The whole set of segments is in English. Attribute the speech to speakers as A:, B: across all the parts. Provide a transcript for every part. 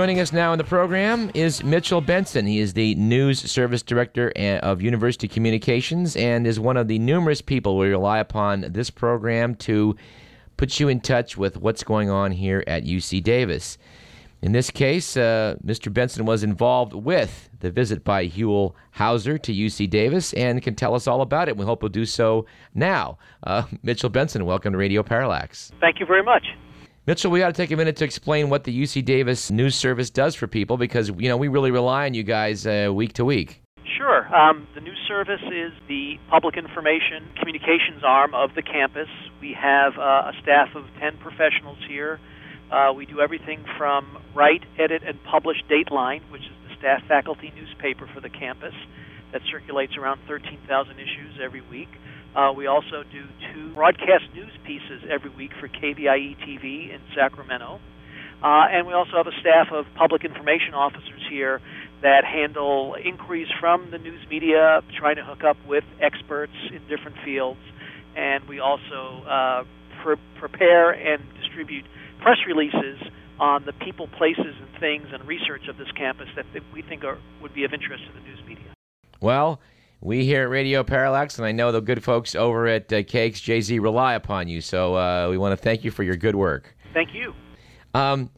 A: Joining us now in the program is Mitchell Benson. He is the News Service Director of University Communications and is one of the numerous people we rely upon this program to put you in touch with what's going on here at UC Davis. In this case, uh, Mr. Benson was involved with the visit by Huell Howser to UC Davis and can tell us all about it. We hope he'll do so now. Uh, Mitchell Benson, welcome to Radio Parallax.
B: Thank you very much.
A: Mitchell, we got to take a minute to explain what the UC Davis News Service does for people because you know we really rely on you guys uh, week to week.
B: Sure. Um, the news service is the public information communications arm of the campus. We have uh, a staff of 10 professionals here. Uh, we do everything from write, edit, and publish Dateline, which is the staff faculty newspaper for the campus that circulates around 13,000 issues every week. Uh, we also do two broadcast news pieces every week for KVIE TV in Sacramento. Uh, and we also have a staff of public information officers here that handle inquiries from the news media, trying to hook up with experts in different fields. And we also uh, pre- prepare and distribute press releases on the people, places, and things and research of this campus that we think are, would be of interest to the news media.
A: Well, we here at Radio Parallax, and I know the good folks over at uh, KXJZ rely upon you. So uh, we want to thank you for your good work.
B: Thank you.
A: Um,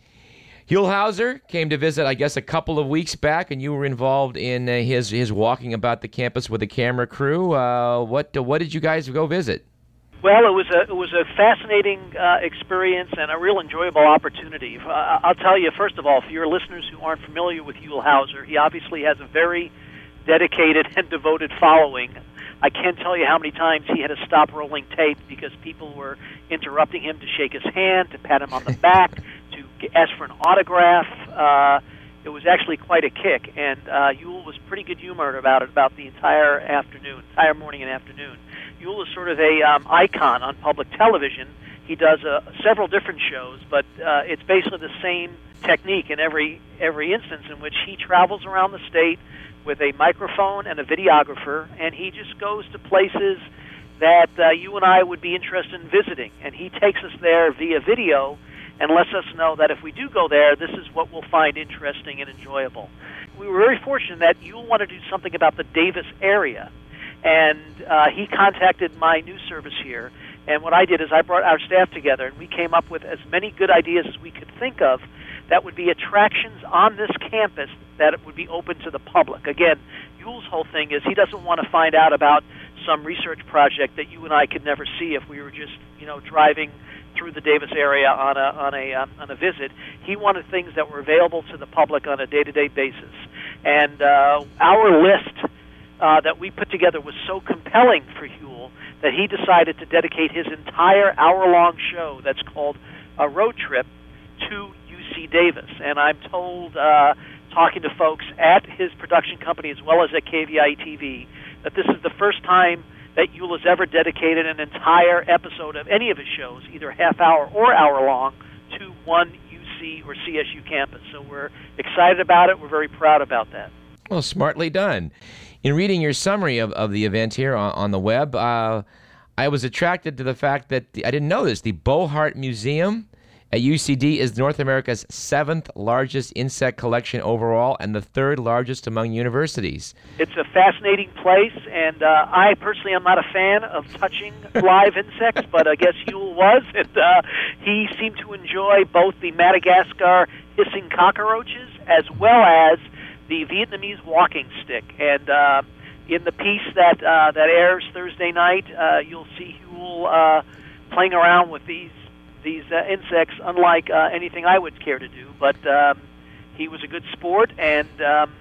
A: Huell came to visit, I guess, a couple of weeks back, and you were involved in uh, his his walking about the campus with a camera crew. Uh, what what did you guys go visit?
B: Well, it was a it was a fascinating uh, experience and a real enjoyable opportunity. Uh, I'll tell you, first of all, for your listeners who aren't familiar with Huell Howser, he obviously has a very dedicated and devoted following. I can't tell you how many times he had to stop rolling tape because people were interrupting him to shake his hand, to pat him on the back, to ask for an autograph. Uh, it was actually quite a kick, and uh, Huell was pretty good humored about it about the entire afternoon, entire morning and afternoon. Huell is sort of a um, icon on public television. He does uh, several different shows, but uh, it's basically the same technique in every every instance in which he travels around the state with a microphone and a videographer, and he just goes to places that uh, you and I would be interested in visiting. And he takes us there via video and lets us know that if we do go there, this is what we'll find interesting and enjoyable. We were very fortunate that you want to do something about the Davis area. And uh, he contacted my news service here. And what I did is I brought our staff together, and we came up with as many good ideas as we could think of that would be attractions on this campus that would be open to the public. Again, Huell's whole thing is he doesn't want to find out about some research project that you and I could never see if we were just, you know, driving through the Davis area on a on a um, on a visit. He wanted things that were available to the public on a day-to-day basis, and uh, our list uh, that we put together was so compelling for Huell that he decided to dedicate his entire hour-long show that's called a road trip to UC Davis. And I'm told, uh, talking to folks at his production company as well as at KVIE TV, that this is the first time that Huell has ever dedicated an entire episode of any of his shows, either half hour or hour long, to one UC or CSU campus. So we're excited about it. We're very proud about that.
A: Well, smartly done. In reading your summary of, of the event here on, on the web, uh, I was attracted to the fact that the, I didn't know this. The Bohart Museum at UCD is North America's seventh largest insect collection overall and the third largest among universities.
B: It's a fascinating place, and uh, I personally am not a fan of touching live insects, but I guess Huell was, and uh, he seemed to enjoy both the Madagascar hissing cockroaches as well as the Vietnamese walking stick. And uh, in the piece that uh, that airs Thursday night, uh, you'll see Huell uh, playing around with these these uh, insects, unlike uh, anything I would care to do. But um, he was a good sport, and um,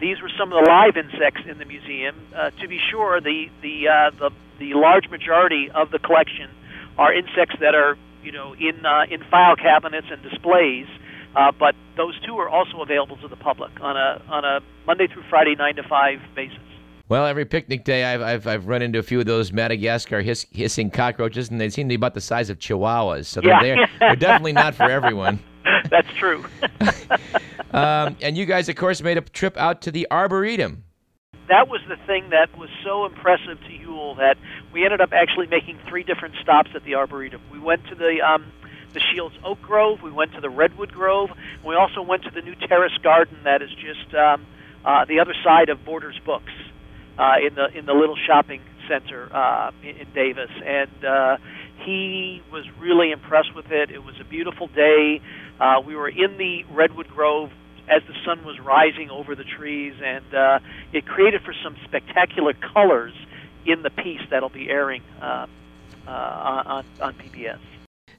B: these were some of the live insects in the museum. Uh, to be sure, the the, uh, the the large majority of the collection are insects that are you know in uh, in file cabinets and displays. Uh, but those two are also available to the public on a on a Monday through Friday nine to five basis.
A: Well, every picnic day, I've, I've, I've run into a few of those Madagascar hiss, hissing cockroaches, and they seem to be about the size of chihuahuas. So
B: yeah.
A: they're, they're definitely not for everyone.
B: That's true.
A: um, and you guys, of course, made a trip out to the Arboretum.
B: That was the thing that was so impressive to Huell that we ended up actually making three different stops at the Arboretum. We went to the um, the Shields Oak Grove. We went to the Redwood Grove. And we also went to the new terrace garden that is just um, uh, the other side of Borders Books uh, in the in the little shopping center uh, in, Davis. And uh, he was really impressed with it. It was a beautiful day. Uh, we were in the Redwood Grove as the sun was rising over the trees, and uh, it created for some spectacular colors in the piece that'll be airing uh, uh, on, on PBS.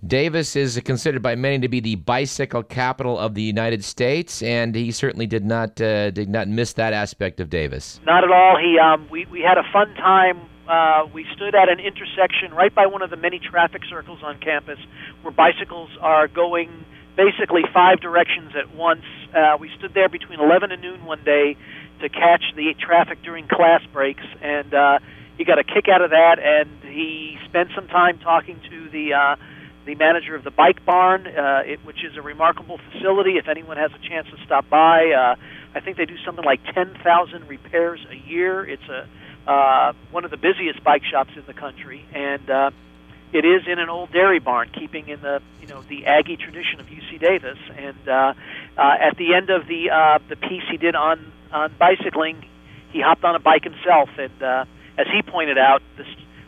A: Davis is considered by many to be the bicycle capital of the United States, and he certainly did not uh, did not miss that aspect of Davis.
B: Not at all. He um, we we had a fun time. Uh, we stood at an intersection right by one of the many traffic circles on campus, where bicycles are going basically five directions at once. Uh, we stood there between 11 and noon one day to catch the traffic during class breaks, and uh, he got a kick out of that. And he spent some time talking to the uh, the manager of the Bike Barn, uh, it, which is a remarkable facility. If anyone has a chance to stop by, uh, I think they do something like 10,000 repairs a year. It's a uh, one of the busiest bike shops in the country, and uh, it is in an old dairy barn, keeping in the you know the Aggie tradition of UC Davis. And uh, uh, at the end of the uh, the piece he did on on bicycling, he hopped on a bike himself, and uh, as he pointed out, the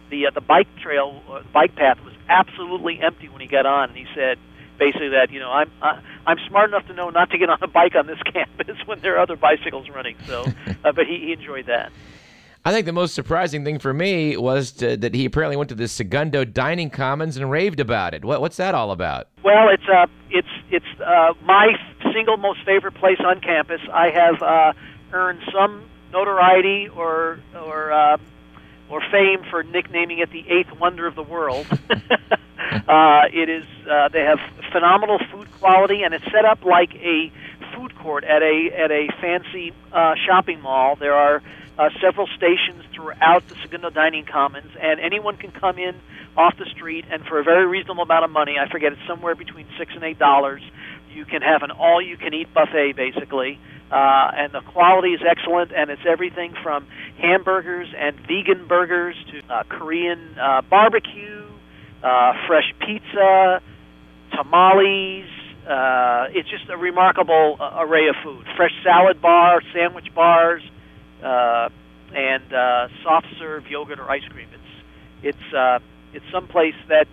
B: the uh, the bike trail, uh, bike path was absolutely empty when he got on, and he said basically that you know I'm uh, I'm smart enough to know not to get on a bike on this campus when there are other bicycles running. So, uh, but he, he enjoyed that.
A: I think the most surprising thing for me was to, that he apparently went to the Segundo Dining Commons and raved about it. What, what's that all about?
B: Well, it's uh, it's it's uh, my single most favorite place on campus. I have uh, earned some notoriety or or uh, or fame for nicknaming it the eighth wonder of the world. uh, it is uh, they have phenomenal food quality, and it's set up like a food court at a at a fancy uh, shopping mall. There are uh, several stations throughout the Segundo Dining Commons, and anyone can come in off the street and for a very reasonable amount of money, I forget it's somewhere between six and eight dollars, you can have an all-you-can-eat buffet, basically. And the quality is excellent, and it's everything from hamburgers and vegan burgers to uh, Korean uh, barbecue, uh, fresh pizza, tamales. Uh, it's just a remarkable uh, array of food. Fresh salad bar, sandwich bars, uh, and uh, soft serve yogurt or ice cream. It's it's uh, it's someplace that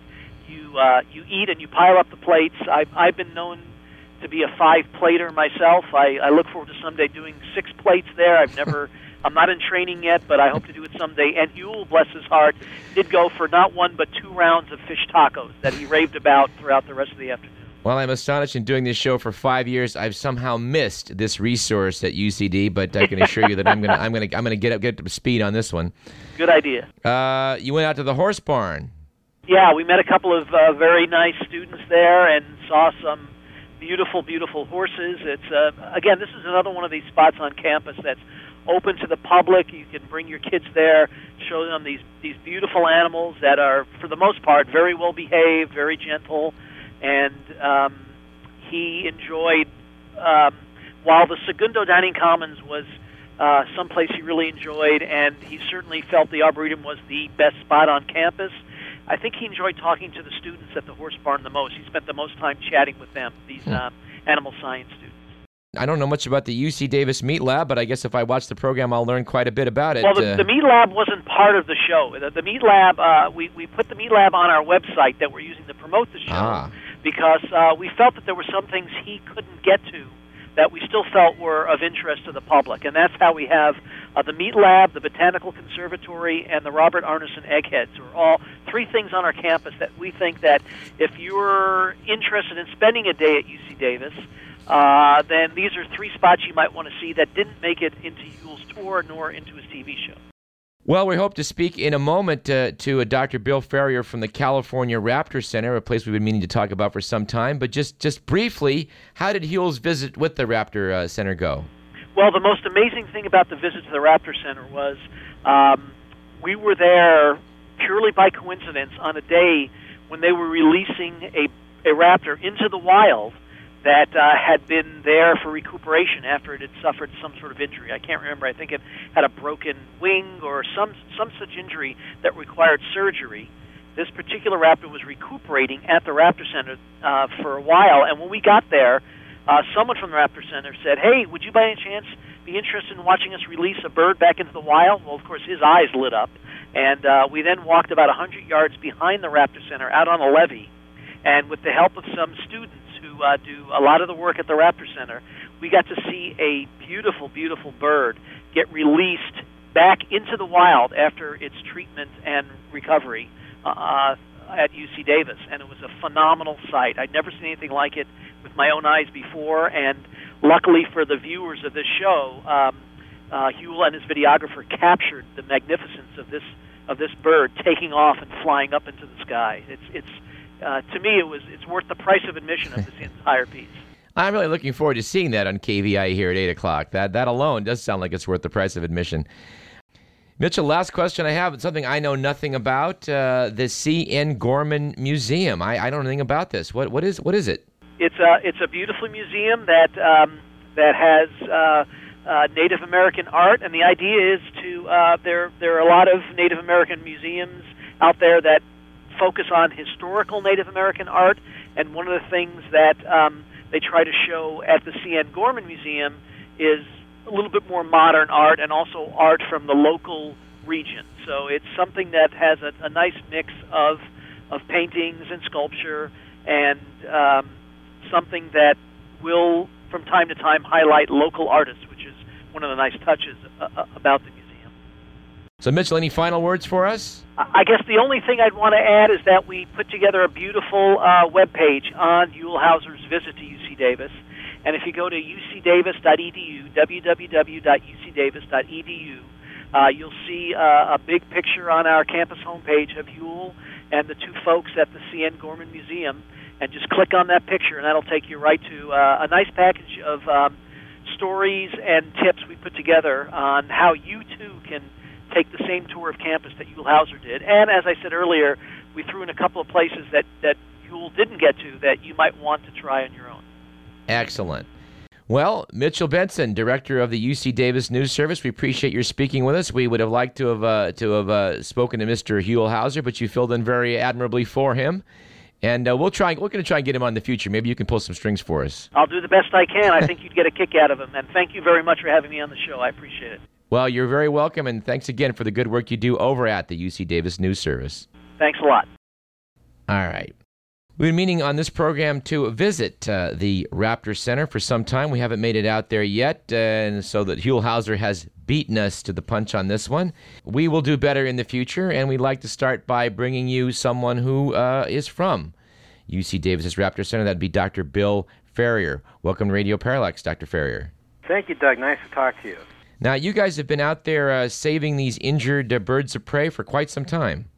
B: you uh, you eat and you pile up the plates. I've I've been known to be a five plater myself. I, I look forward to someday doing six plates there. I've never. I'm not in training yet, but I hope to do it someday. And Huell, bless his heart, did go for not one but two rounds of fish tacos that he raved about throughout the rest of the afternoon.
A: Well, I'm astonished in doing this show for five years. I've somehow missed this resource at UCD, but I can assure you that I'm gonna, I'm gonna, I'm gonna get up, get up to speed on this one.
B: Good idea.
A: Uh, you went out to the horse barn.
B: Yeah, we met a couple of uh, very nice students there and saw some beautiful, beautiful horses. It's uh, again, this is another one of these spots on campus that's open to the public. You can bring your kids there, show them these these beautiful animals that are, for the most part, very well behaved, very gentle and um, he enjoyed. Um, while the Segundo Dining Commons was uh, someplace he really enjoyed, and he certainly felt the Arboretum was the best spot on campus. I think he enjoyed talking to the students at the horse barn the most. He spent the most time chatting with them, these uh, animal science students.
A: I don't know much about the UC Davis Meat Lab, but I guess if I watch the program, I'll learn quite a bit about it.
B: Well, the,
A: uh,
B: the Meat Lab wasn't part of the show. The, the Meat Lab, uh, we, we put the Meat Lab on our website that we're using to promote the show
A: Ah.
B: because uh, we felt that there were some things he couldn't get to that we still felt were of interest to the public. And that's how we have uh, the Meat Lab, the Botanical Conservatory, and the Robert Arneson Eggheads are all three things on our campus that we think that if you're interested in spending a day at UC Davis, uh, then these are three spots you might want to see that didn't make it into Huell's tour nor into his TV show.
A: Well, we hope to speak in a moment uh, to uh, Dr. Bill Ferrier from the California Raptor Center, a place we've been meaning to talk about for some time. But just, just briefly, how did Huell's visit with the Raptor uh, Center go?
B: Well, the most amazing thing about the visit to the Raptor Center was um, we were there purely by coincidence on a day when they were releasing a, a raptor into the wild that uh, had been there for recuperation after it had suffered some sort of injury. I can't remember. I think it had a broken wing or some some such injury that required surgery. this particular raptor was recuperating at the Raptor Center uh, for a while, and when we got there, uh, someone from the Raptor Center said, "Hey, would you by any chance be interested in watching us release a bird back into the wild?" Well, of course, his eyes lit up, and uh, we then walked about 100 yards behind the Raptor Center out on a levee, and with the help of some students who uh, do a lot of the work at the Raptor Center, we got to see a beautiful, beautiful bird get released back into the wild after its treatment and recovery uh, at UC Davis, and it was a phenomenal sight. I'd never seen anything like it with my own eyes before, and luckily for the viewers of this show, um, uh, Huell and his videographer captured the magnificence of this of this bird taking off and flying up into the sky. It's it's uh, to me it was it's worth the price of admission of this entire piece.
A: I'm really looking forward to seeing that on KVI here at eight o'clock. That that alone does sound like it's worth the price of admission. Mitchell, last question I have. It's something I know nothing about. Uh, the C.N. Gorman Museum. I, I, don't know anything about this. What what is what is it?
B: It's a it's a beautiful museum that um, that has uh, uh, Native American art, and the idea is to uh, there there are a lot of Native American museums out there that focus on historical Native American art, and one of the things that um, they try to show at the C.N. Gorman Museum is a little bit more modern art and also art from the local region. So it's something that has a, a nice mix of of paintings and sculpture, and um, something that will, from time to time, highlight local artists, which is one of the nice touches uh, uh about the museum.
A: So, Mitchell, any final words for us?
B: I guess the only thing I'd want to add is that we put together a beautiful uh, web page on Howser's visit to UC Davis and if you go to ucdavis.edu, www.ucdavis.edu, uh, you'll see uh, a big picture on our campus homepage of Huell and the two folks at the C.N. Gorman Museum. And just click on that picture, and that'll take you right to uh, a nice package of um, stories and tips we put together on how you too can take the same tour of campus that Huell Howser did. And as I said earlier, we threw in a couple of places that, that Huell didn't get to that you might want to try on your own.
A: Excellent. Well, Mitchell Benson, director of the UC Davis News Service, we appreciate your speaking with us. We would have liked to have uh, to have uh, spoken to Mr. Huell Howser, but you filled in very admirably for him. And uh, we'll try. We're going to try and get him on in the future. Maybe you can pull some strings for us.
B: I'll do the best I can. I think you'd get a kick out of him. And thank you very much for having me on the show. I appreciate it.
A: Well, you're very welcome, and thanks again for the good work you do over at the UC Davis News Service.
B: Thanks a lot.
A: All right. We've been meaning on this program to visit uh, the Raptor Center for some time. We haven't made it out there yet, uh, and so that Huell Howser has beaten us to the punch on this one. We will do better in the future, and we'd like to start by bringing you someone who uh, is from UC Davis's Raptor Center. That'd be Dr. Bill Ferrier. Welcome to Radio Parallax, Dr. Ferrier.
C: Thank you, Doug. Nice to talk to you.
A: Now, you guys have been out there uh, saving these injured uh, birds of prey for quite some time.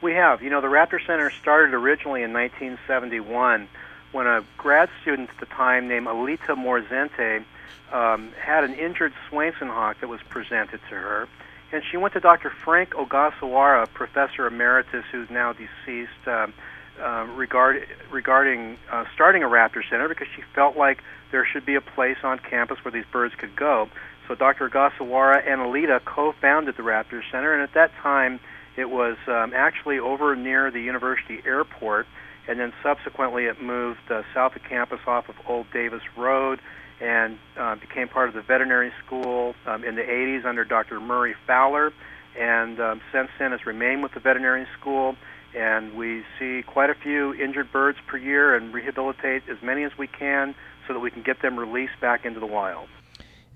C: We have. You know, the Raptor Center started originally in 1971 when a grad student at the time named Alita Morzente um, had an injured Swainson hawk that was presented to her. And she went to Dr. Frank Ogasawara, professor emeritus who's now deceased, uh, uh, regard, regarding uh, starting a raptor center because she felt like there should be a place on campus where these birds could go. So Dr. Ogasawara and Alita co-founded the Raptor Center, and at that time, it was um, actually over near the university airport, and then subsequently it moved uh, south of campus off of Old Davis Road and uh, became part of the veterinary school um, in the 80s under Dr. Murray Fowler, and um, since then has remained with the veterinary school. And we see quite a few injured birds per year and rehabilitate as many as we can so that we can get them released back into the wild.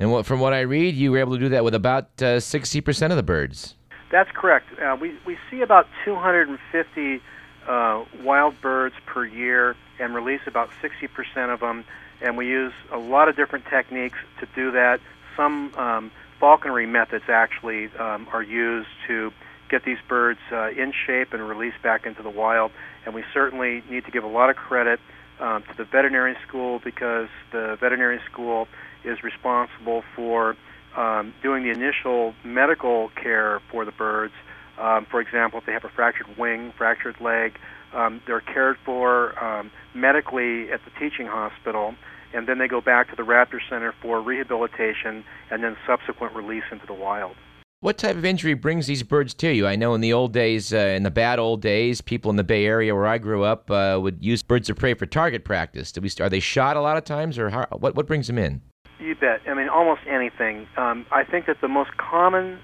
A: And what, from what I read, you were able to do that with about uh, 60% of the birds.
C: That's correct. Uh, we, we see about 250 uh, wild birds per year and release about 60% of them. And we use a lot of different techniques to do that. Some um, falconry methods actually um, are used to get these birds uh, in shape and released back into the wild. And we certainly need to give a lot of credit um, to the veterinary school because the veterinary school is responsible for um, doing the initial medical care for the birds. Um, for example, if they have a fractured wing, fractured leg, um, they're cared for um, medically at the teaching hospital, and then they go back to the Raptor Center for rehabilitation and then subsequent release into the wild.
A: What type of injury brings these birds to you? I know in the old days, uh, in the bad old days, people in the Bay Area where I grew up uh, would use birds of prey for target practice. Do we, are they shot a lot of times, or how, what, what brings them in?
C: You bet. I mean, almost anything. Um, I think that the most common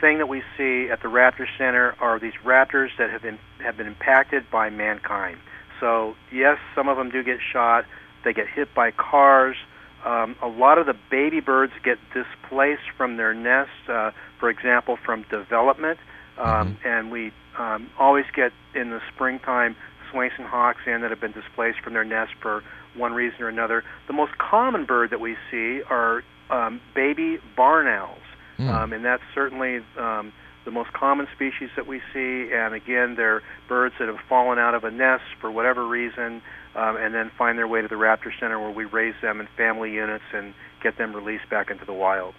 C: thing that we see at the Raptor Center are these raptors that have been have been impacted by mankind. So yes, some of them do get shot. They get hit by cars. Um, a lot of the baby birds get displaced from their nests, uh, for example, from development. Um, mm-hmm. And we um, always get in the springtime Swainson hawks in that have been displaced from their nest for one reason or another. The most common bird that we see are um, baby barn owls, mm. um, and that's certainly um, the most common species that we see. And again, they're birds that have fallen out of a nest for whatever reason, um, and then find their way to the Raptor Center where we raise them in family units and get them released back into the wild.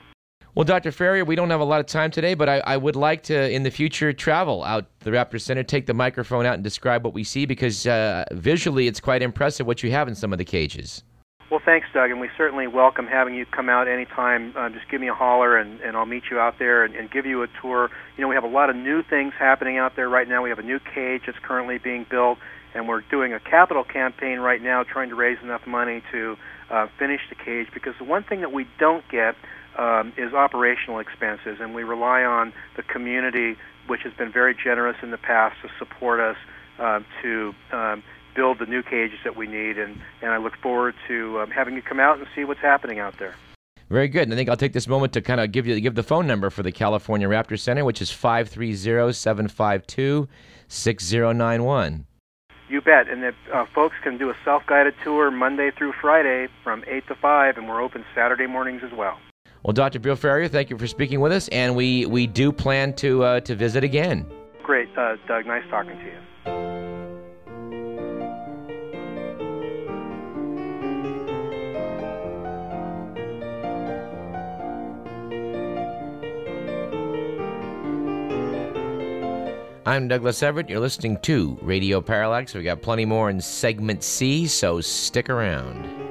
A: Well, Dr. Ferrier, we don't have a lot of time today, but I, I, would like to, in the future, travel out the Raptor Center, take the microphone out and describe what we see because uh, visually it's quite impressive what you have in some of the cages.
C: Well, thanks, Doug, and we certainly welcome having you come out anytime. Uh, just give me a holler, and, and I'll meet you out there and, and give you a tour. You know, we have a lot of new things happening out there right now. We have a new cage that's currently being built, and we're doing a capital campaign right now trying to raise enough money to uh, finish the cage because the one thing that we don't get um, is operational expenses, and we rely on the community, which has been very generous in the past, to support us uh, to um, build the new cages that we need. And, and I look forward to um, having you come out and see what's happening out there.
A: Very good. And I think I'll take this moment to kind of give you give the phone number for the California Raptor Center, which is 530-752-6091.
C: You bet. And if uh, folks can do a self-guided tour Monday through Friday from 8 to 5, and we're open Saturday mornings as well.
A: Well, Dr. Bill Ferrier, thank you for speaking with us, and we, we do plan to, uh, to visit again.
C: Great, uh, Doug. Nice talking to you.
A: I'm Douglas Everett. You're listening to Radio Parallax. We've got plenty more in segment C, so stick around.